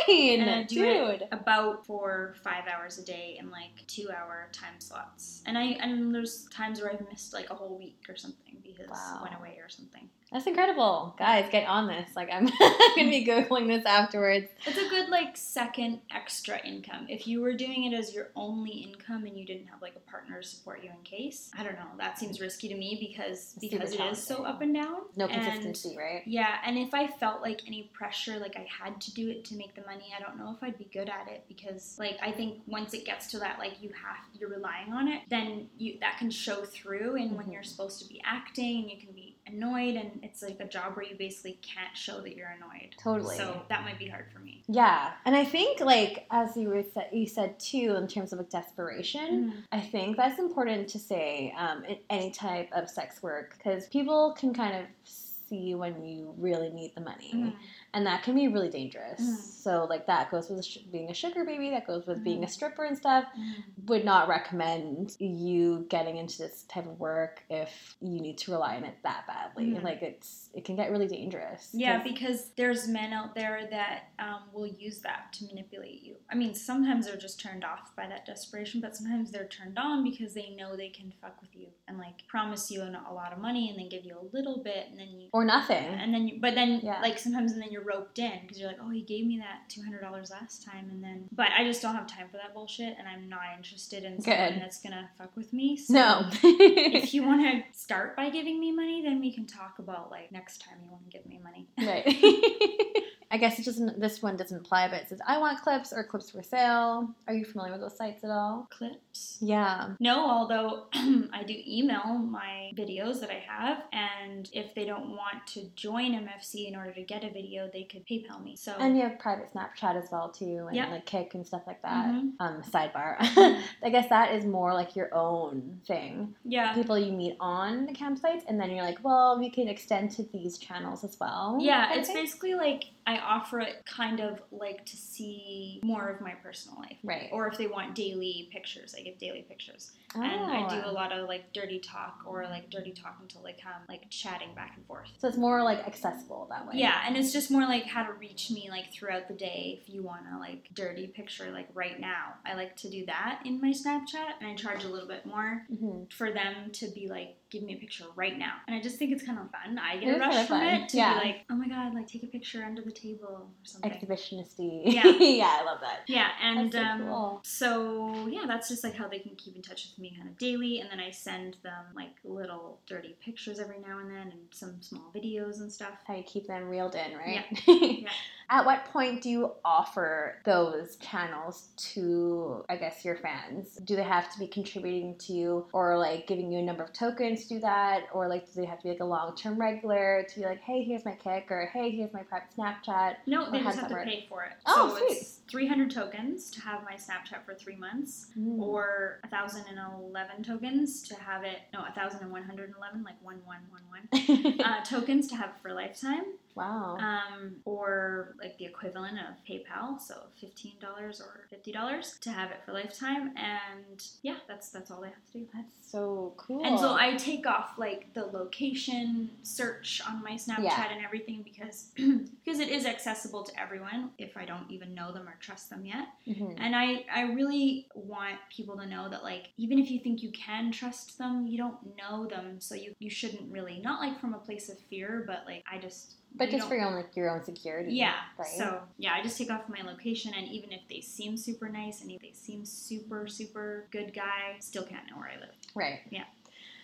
insane, And I do dude. about for five hours a day in like two hour time slots. And I and there's times where I've missed like a whole week or something because Wow. went away or something. That's incredible, guys. Get on this. Like I'm gonna be googling this afterwards. It's a good like second extra income. If you were doing it as your only income and you didn't have like a partner to support you in case, I don't know. That seems risky to me because It's because it is so up and down. No And- consistency, right? Yeah, and if I felt like any pressure, like I had to do it to make the money, I don't know if I'd be good at it because, like, I think once it gets to that, like you have, you're relying on it, then you that can show through. And when Mhm. you're supposed to be acting, you can be annoyed, and it's like a job where you basically can't show that you're annoyed. Totally. So that might be hard for me. Yeah, and I think like as you were sa- you said too, in terms of like desperation, I think that's important to say um, in any type of sex work because people can kind of see when you really need the money. Mhm. And that can be really dangerous. Mhm. So, like, that goes with sh- being a sugar baby, that goes with being a Mhm. stripper and stuff. Mhm. Would not recommend you getting into this type of work if you need to rely on it that badly. Mhm. Like, it's it can get really dangerous. Yeah, because there's men out there that um, will use that to manipulate you. I mean, sometimes they're just turned off by that desperation, but sometimes they're turned on because they know they can fuck with you and like promise you a lot of money and then give you a little bit and then you. or nothing. And then, you, but then, Yeah. like sometimes, and then you're roped in because you're like, oh, he gave me that two hundred dollars last time, and then, but I just don't have time for that bullshit, and I'm not interested in someone Good. that's gonna fuck with me. So no. if you want to start by giving me money, then we can talk about like next time you want to give me money. Right. I guess it doesn't. This one doesn't apply, but it says I want clips or clips for sale. Are you familiar with those sites at all? Clips. Yeah. No, although I do email my videos that I have, and if they don't want to join MFC in order to get a video, they could PayPal me. So And you have private Snapchat as well too, and Yeah. like Kik and stuff like that. Mhm. Um, sidebar. Mhm. I guess that is more like your own thing. yeah, People you meet on the campsites, and then you're like, well, we can extend to these channels as well. yeah, it's basically like I offer it kind of like to see more of my personal life. right. Or if they want daily pictures, I give daily pictures. And I do a Oh. lot of like dirty talk or like dirty talk until they come like chatting back and forth. So it's more like accessible that way. Yeah, and it's just more like how to reach me like throughout the day if you want to like dirty picture like right now. I like to do that in my Snapchat and I charge a little bit more hmm for them to be like give me a picture right now. And I just think it's kind of fun. I get a rush kinda from fun. it to Yeah. be like, "Oh my god, like take a picture under the table or something." Exhibitionisty. Yeah. yeah, I love that. Yeah, and so um, cool. so yeah, that's just like how they can keep in touch with me kind of daily, and then I send them like little dirty pictures every now and then, and some small videos and stuff. How you keep them reeled in, right? Yeah. At what point do you offer those channels to, I guess, your fans? Do they have to be contributing to you or like giving you a number of tokens to do that? Or like, do they have to be like a long term regular to be like, hey, here's my Kik or hey, here's my private Snapchat? No, they just have to work? pay for it. Oh, so sweet. it's 300 tokens to have my Snapchat for three months, Mm. or 1,011 tokens to have it. No, 1,111, like one one one one. Uh, tokens to have it for a lifetime, wow. um, or like the equivalent of PayPal, so fifteen dollars or fifty dollars to have it for lifetime, and yeah, that's that's all they have to do. That's so cool. And so I take off like the location search on my Snapchat Yeah. and everything because because it is accessible to everyone if I don't even know them or trust them yet. Mhm. And I I really want people to know that like even if you think you can trust them, you don't know them, so you you shouldn't really not like from a place of fear, but like I just But just for your own, like, your own security. yeah. Right. So yeah, I just take off my location, and even if they seem super nice and if they seem super super good guy, still can't know where I live. right. Yeah.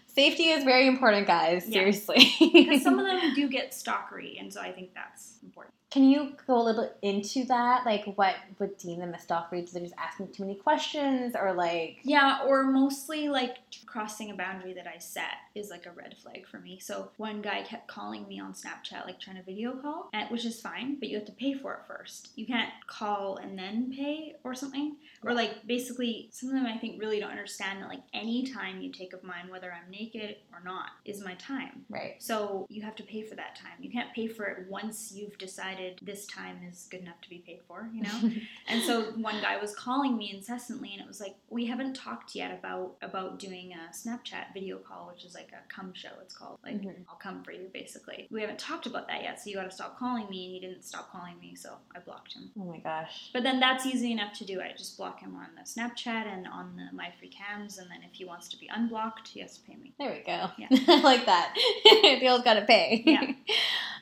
Safety is very important, guys. Seriously. Because some of them do get stalkery, and so I think that's important. Can you go a little bit into that? Like, what would deem them as stalkery? Is They're just asking too many questions, or like, Yeah, or mostly like crossing a boundary that I set is like a red flag for me. So one guy kept calling me on Snapchat, like trying to video call, and, which is fine, but you have to pay for it first. You can't call and then pay or something. Or like basically, some of them I think really don't understand that like any time you take of mine, whether I'm naked or not, is my time. right? So you have to pay for that time. You can't pay for it once you've decided this time is good enough to be paid for, you know? And so one guy was calling me incessantly, and it was like, we haven't talked yet about about doing a Snapchat video call, which is like a come show. It's called like Mhm. I'll come for you, basically. We haven't talked about that yet, so you got to stop calling me. And he didn't stop calling me, so I blocked him. oh my gosh. But then that's easy enough to do. I just block him on the Snapchat and on the my free cams, and then if he wants to be unblocked, he has to pay me. There we go. Yeah. I like that. the old gotta pay. Yeah.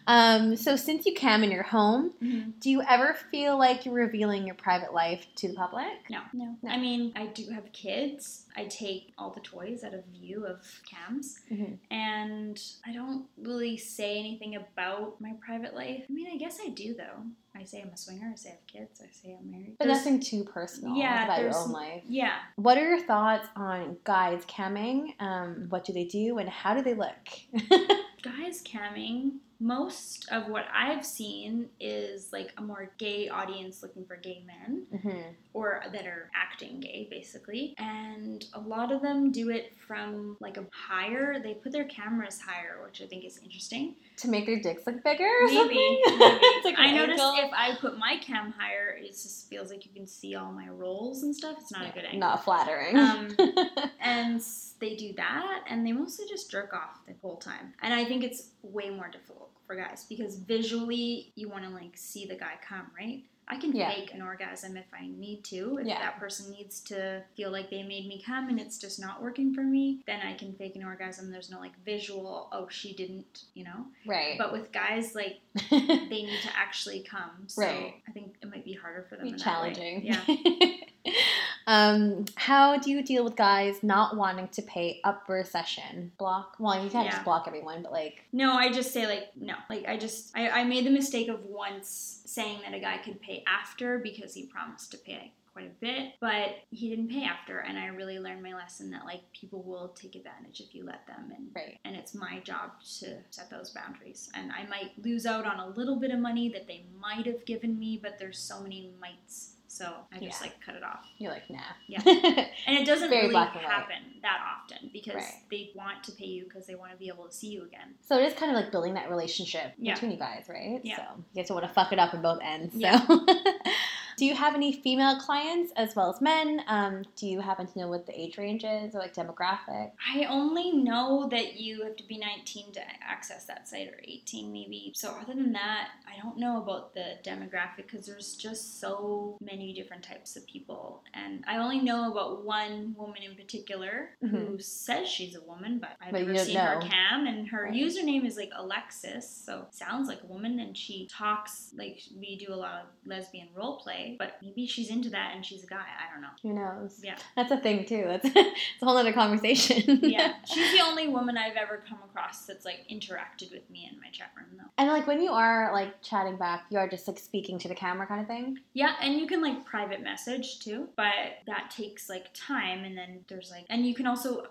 Um, so since you cam in your home, do you ever feel like you're revealing your private life to the public? No, no. No. I mean, I do have kids. I take all the toys out of view of cams, Mhm. and I don't really say anything about my private life. I mean, I guess I do though. I say I'm a swinger. I say I have kids. I say I'm married. But There's- nothing too personal Yeah, about your own life. Yeah. What are your thoughts on guys camming? Um, what do they do and how do they look? Guys camming. Most of what I've seen is like a more gay audience looking for gay men Mm-hmm. or that are acting gay basically and a lot of them do it from like a higher they put their cameras higher which i think is interesting To make their dicks look bigger or maybe, something? maybe. Like i noticed if i put my cam higher it just feels like you can see all my rolls and stuff it's not a good angle Not flattering. um, and they do that and they mostly just jerk off the whole time and i think it's way more difficult for guys because visually you want to like see the guy come right i can Yeah. fake an orgasm if i need to if Yeah. that person needs to feel like they made me come and it's just not working for me then i can fake an orgasm there's no like visual oh she didn't you know right. but with guys like they need to actually come so Right. i think it might be harder for them be challenging. yeah um, how do you deal with guys not wanting to pay up for a session? Block? Well, you can't Yeah. just block everyone, but like, No, I just say like no. Like I just I, I made the mistake of once saying that a guy could pay after because he promised to pay quite a bit, but he didn't pay after and I really learned my lesson that like people will take advantage if you let them and right. and it's my job to set those boundaries. And I might lose out on a little bit of money that they might have given me, but there's so many mites. So I just Yeah. like cut it off. You're like, nah. Yeah. And it doesn't really black and white. happen that often because Right. they want to pay you because they want to be able to see you again. so it is kind of like building that relationship Yeah. between you guys, right? Yeah. So you guys don't want to fuck it up in both ends. So. Yeah. do you have any female clients as well as men? Um, do you happen to know what the age range is or like demographic? I only know that you have to be 19 to access that site or 18 maybe. So other than that, I don't know about the demographic because there's just so many different types of people. And I only know about one woman in particular who says she's a woman, but I've Mm-hmm. But never seen her cam and her Right. username is like Alexis, so sounds like a woman and she talks like we do a lot of lesbian role play, but maybe she's into that and she's a guy. I don't know. Who knows? Yeah. That's a thing too. It's, it's a whole other conversation. yeah, she's the only woman I've ever come across that's like interacted with me in my chat room though. And like when you are like chatting back, you are just like speaking to the camera kind of thing. Yeah, and you can like private message too, but that takes like time and then there's like and you can also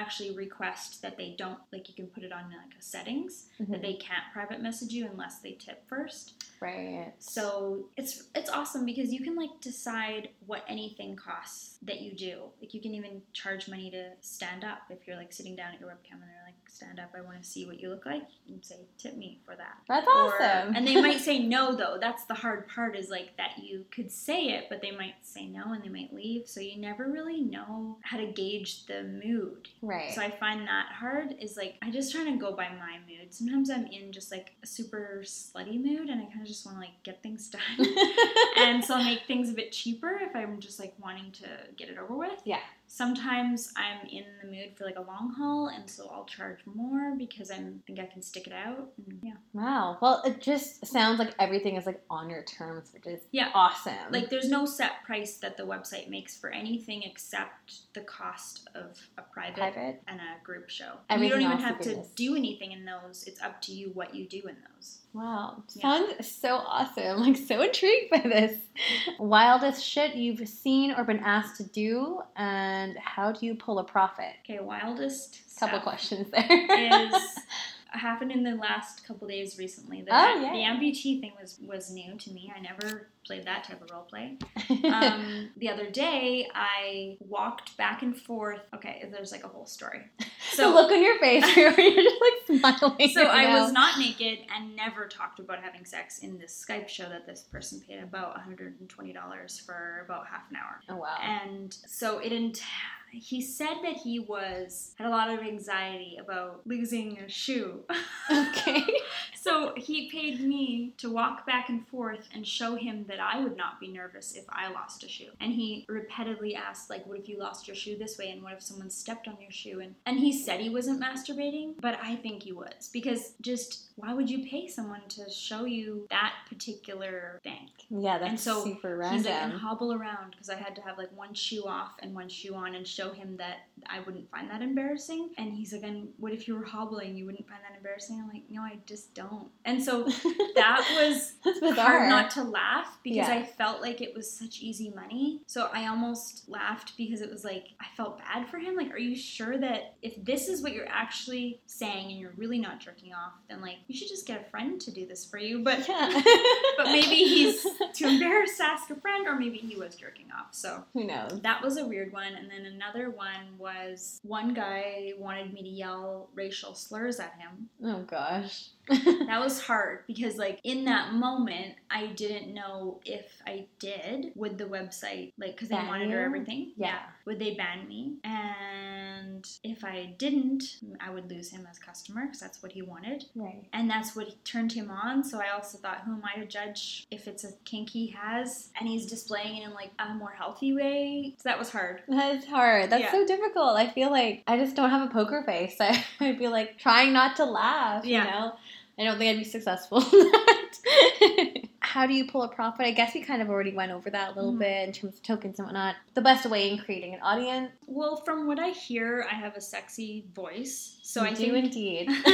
actually request that they don't like you can put it on like a settings that mm-hmm. they can't private message you unless they tip first. Right. So it's it's awesome because you can like decide what anything costs that you do. Like you can even charge money to stand up if you're like sitting down at your webcam and they're stand up, I want to see what you look like. Can say tip me for that. That's Or- awesome. and they might say no though. That's the hard part is like that you could say it, but they might say no and they might leave. So you never really know how to gauge the mood. right. So I find that hard is like I just try to go by my mood. Sometimes I'm in just like a super slutty mood and I kind of just want to like get things done. and so I'll make things a bit cheaper if I'm just like wanting to get it over with. Yeah. Sometimes I'm in the mood for like a long haul and so I'll charge more because I think I can stick it out. And yeah. wow. Well, it just sounds like everything is like on your terms, which is Yeah. awesome. Like there's no set price that the website makes for anything except the cost of a private, private. and a group show. And you don't even have to do anything in those. It's up to you what you do in those. Wow. Yeah. Sounds so awesome. Like so intrigued by this. Wildest shit you've seen or been asked to do, and how do you pull a profit? Okay, wildest Couple questions there. is happened in the last couple days recently. The, Oh, yeah. the amputee thing was was new to me. I never played that type of role play. Um, the other day, I walked back and forth. Okay, there's like a whole story. the So look on your face you're just like smiling. So right I was not naked and never talked about having sex in this Skype show that this person paid about $120 for about half an hour. Oh wow. And so it ent- he said that he was had a lot of anxiety about losing a shoe. okay. so he paid me to walk back and forth and show him that I would not be nervous if I lost a shoe. And he repeatedly asked like what if you lost your shoe this way and what if someone stepped on your shoe and and he said he wasn't masturbating, but I think he was because just why would you pay someone to show you that particular thing? Yeah, that's And so super He's like, and hobble around because I had to have like one shoe off and one shoe on and show him that I wouldn't find that embarrassing. And he's like, and what if you were hobbling? You wouldn't find that embarrassing? I'm like, no, I just don't. Don't. And so that was hard not to laugh because Yeah. I felt like it was such easy money. So I almost laughed because it was like I felt bad for him. Like, are you sure that if this is what you're actually saying and you're really not jerking off, then like you should just get a friend to do this for you. But yeah. but maybe he's too embarrassed to ask a friend, or maybe he was jerking off. So Who knows? that was a weird one. And then another one was one guy wanted me to yell racial slurs at him. Oh gosh. That was hard because, like, in that moment, I didn't know if I did, would the website, like, because they monitor everything. Yeah. Would they ban me? And if I didn't, I would lose him as customer because that's what he wanted. right. And that's what turned him on. So I also thought, who am I to judge if it's a kink he has and he's displaying it in like a more healthy way? So that was hard. That's hard. That's Yeah. so difficult. I feel like I just don't have a poker face. I, I'd be like trying not to laugh, Yeah. you know? I don't think I'd be successful. How do you pull a profit? I guess we kind of already went over that a little Mhm. bit in terms of tokens and whatnot. The best way in creating an audience. Well, from what I hear, I have a sexy voice. So you I do think indeed.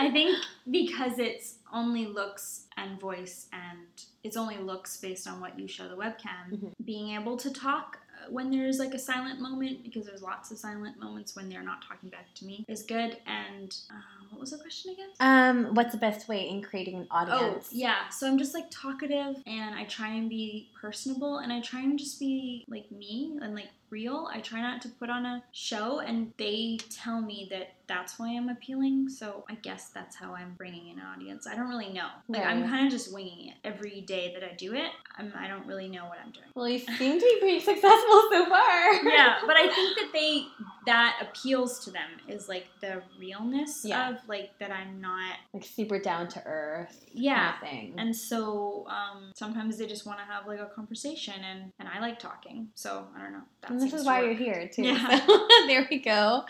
I think because it's only looks and voice and it's only looks based on what you show the webcam, Mhm. being able to talk when there's like a silent moment, because there's lots of silent moments when they're not talking back to me, is good. And uh, what was the question again? um, what's the best way in creating an audience? Oh, audience? yeah. So I'm just like talkative and I try and be personable and I try and just be like me and like real. I try not to put on a show and they tell me that that's why I'm appealing. So I guess that's how I'm bringing in an audience. I don't really know. Like I'm kind of just winging it every day that I do it. I'm, I don't really know what I'm doing. Well, you seem to be pretty successful so far. yeah, but I think that they that appeals to them is like the realness Yeah. of like that I'm not like super down to earth yeah kind of thing. And so um, sometimes they just want to have like a conversation, and, and I like talking. So I don't know. And this is why work. you're here too. Yeah. So, there we go.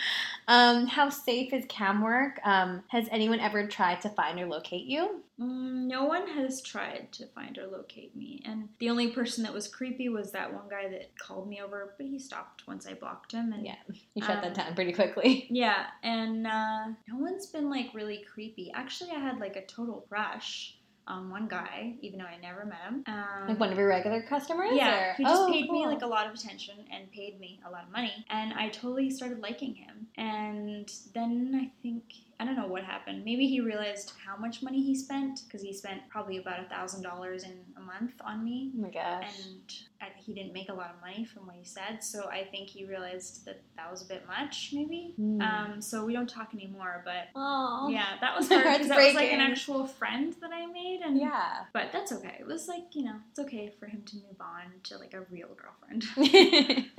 Um, how safe is cam work? Um, has anyone ever tried to find or locate you? Mm, no one has tried to find or locate me, and the only person that was creepy was that one guy that called me over, but he stopped once I blocked him. And Yeah, you shut Um, that down pretty quickly. yeah, and uh, no one's been like really creepy. Actually, I had like a total crush on one guy, even though I never met him. Um, Like one of your regular customers? Yeah, or- who just Oh, paid me like a lot of attention and paid me a lot of money, and I totally started liking him. And then I think I don't know what happened. Maybe he realized how much money he spent because he spent probably about a thousand dollars in a month on me, Oh my gosh. and I, he didn't make a lot of money from what he said. So I think he realized that that was a bit much, maybe. Hmm. Um, so we don't talk anymore, but. Oh. Yeah, that was hard because that was like an actual friend that I made, and Yeah. but that's okay. It was like, you know, it's okay for him to move on to like a real girlfriend.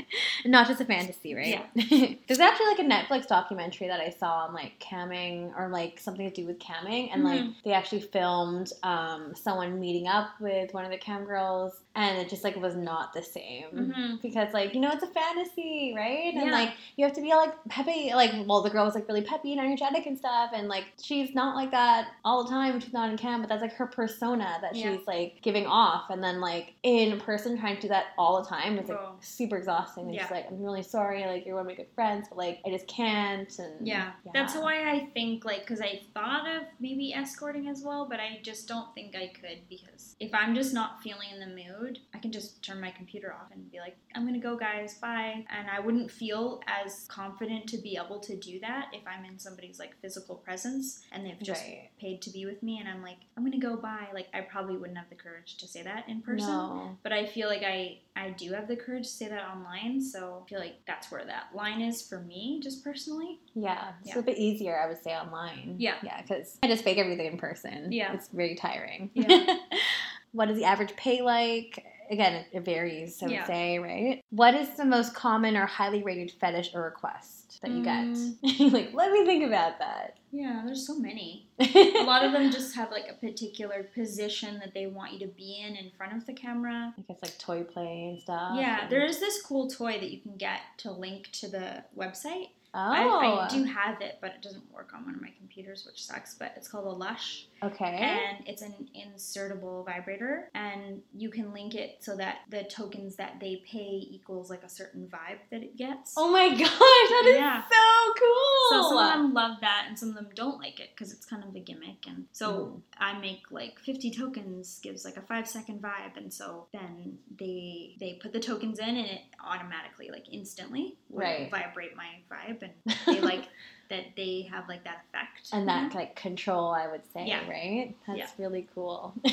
Not just a fantasy, right? Yeah. There's actually like a Netflix documentary that I saw on like camming or like something to do with camming, and like Mhm. they actually filmed um, someone meeting up with one of the cam girls, and it just like was not the same Mhm. because like you know it's a fantasy, right? And Yeah. like you have to be like peppy, like well the girl was like really peppy and energetic and stuff, and like she's not like that all the time. When she's not in cam, but that's like her persona that Yeah. she's like giving off, and then like in person trying to do that all the time is like Oh. super exhausting. And Yeah. Like I'm really sorry, like you're one of my good friends, but like I just can't. And Yeah, that's why I think like because I thought of maybe escorting as well, but I just don't think I could because if I'm just not feeling in the mood, I can just turn my computer off and be like, I'm gonna go, guys, bye. And I wouldn't feel as confident to be able to do that if I'm in somebody's like physical presence and they've just Right. paid to be with me, and I'm like, I'm gonna go, bye. Like I probably wouldn't have the courage to say that in person. No. But I feel like I I do have the courage to say that online, so I feel like that's where that line is for me, just personally. Yeah, it's Yeah. a bit easier, I would say, online. Yeah. yeah, because I just fake everything in person. Yeah. it's very tiring. Yeah. what is the average pay like? Again, it, it varies. I would Yeah. say, right? What is the most common or highly rated fetish or request that you Mm. get? like, let me think about that. Yeah, there's so many. A lot of them just have like a particular position that they want you to be in in front of the camera. I guess like toy play and stuff. Yeah, and- there is this cool toy that you can get to link to the website. Oh, I, I do have it, but it doesn't work on one of my computers, which sucks. But it's called a Lush, Okay. and it's an insertable vibrator and you can link it so that the tokens that they pay equals like a certain vibe that it gets oh my gosh, that is Yeah. so cool. so some of them love that and some of them don't like it because it's kind of a gimmick and so Mm. i make like 50 tokens gives like a five second vibe and so then they they put the tokens in and it automatically like instantly will Right. vibrate my vibe and they like that they have like that effect and that mm-hmm. like control, I would say, Yeah. right? That's Yeah. really cool.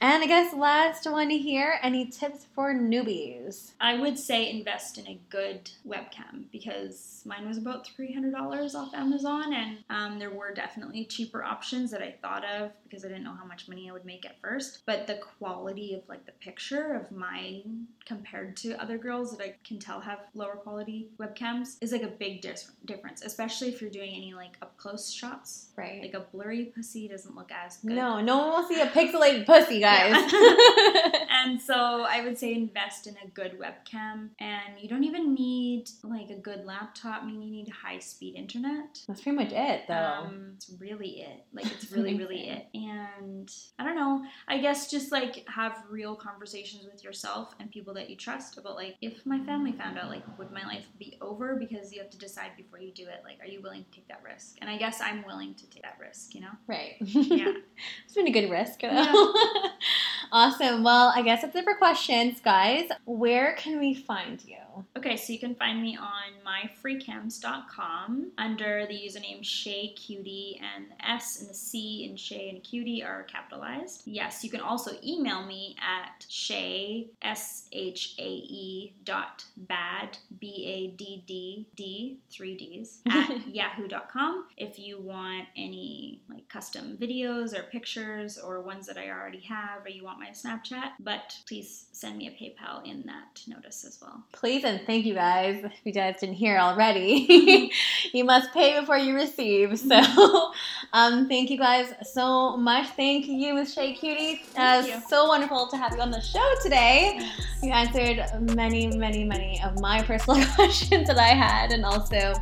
and I guess last one here. Any tips for newbies? I would say invest in a good webcam because mine was about three hundred dollars off Amazon, and um, there were definitely cheaper options that I thought of because I didn't know how much money I would make at first. But the quality of like the picture of mine compared to other girls that I can tell have lower quality webcams is like a big dis- difference, especially if you're doing any like up close shots. Right. Like a blurry pussy doesn't look as good. no, no one will see a pixelated pussy, guys. and so I would say invest in a good webcam, and you don't even need like a good laptop. I mean, you need high speed internet. That's pretty much it, though. Um, it's really it. Like it's really, really it. And I don't know. I guess just like have real conversations with yourself and people that you trust about like if my family found out, like would my life be over? Because you have to decide before you do it. Like, are you willing to take that risk? And I guess I'm willing to take that risk. You know? right. Yeah. it's been a good risk. though. Yeah. awesome. Well, I guess that's it for questions, guys. Where can we find you? Okay, so you can find me on myfreecams.com under the username Shae Cutie, and the S and the C in Shae and Cutie are capitalized. Yes, you can also email me at Shae S H A E dot bad B A D D D three D's at yahoo.com if you want any like custom videos or pictures or ones that I already have or you want my Snapchat. But please send me a PayPal in that notice as well. Please and thank you guys. If you guys didn't hear already, you must pay before you receive. So, um, thank you guys so much. Thank you, Miss Shae Cutie. Uh, you. so wonderful to have you on the show today. You answered many, many, many of my personal questions that I had, and also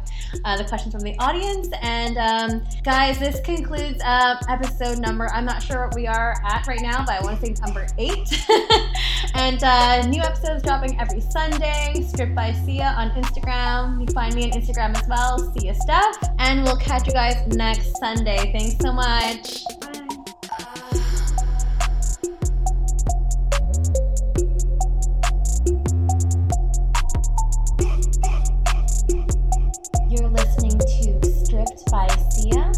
uh, the questions from the audience. And um, guys, this concludes uh, episode number. I'm not sure what we are at right now, but I want to say number eight. and uh, new episodes dropping every Sunday. Stripped by Sia on Instagram. You find me on Instagram as well, Sia Stuff. And we'll catch you guys next Sunday. Thanks so much. Bye. You're listening to Stripped by Sia,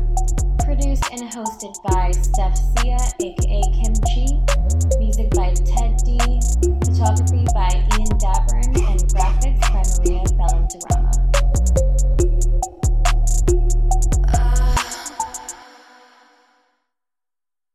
produced and hosted by Steph Sia, aka Kimchi, music by Ted D, photography by Ian graphics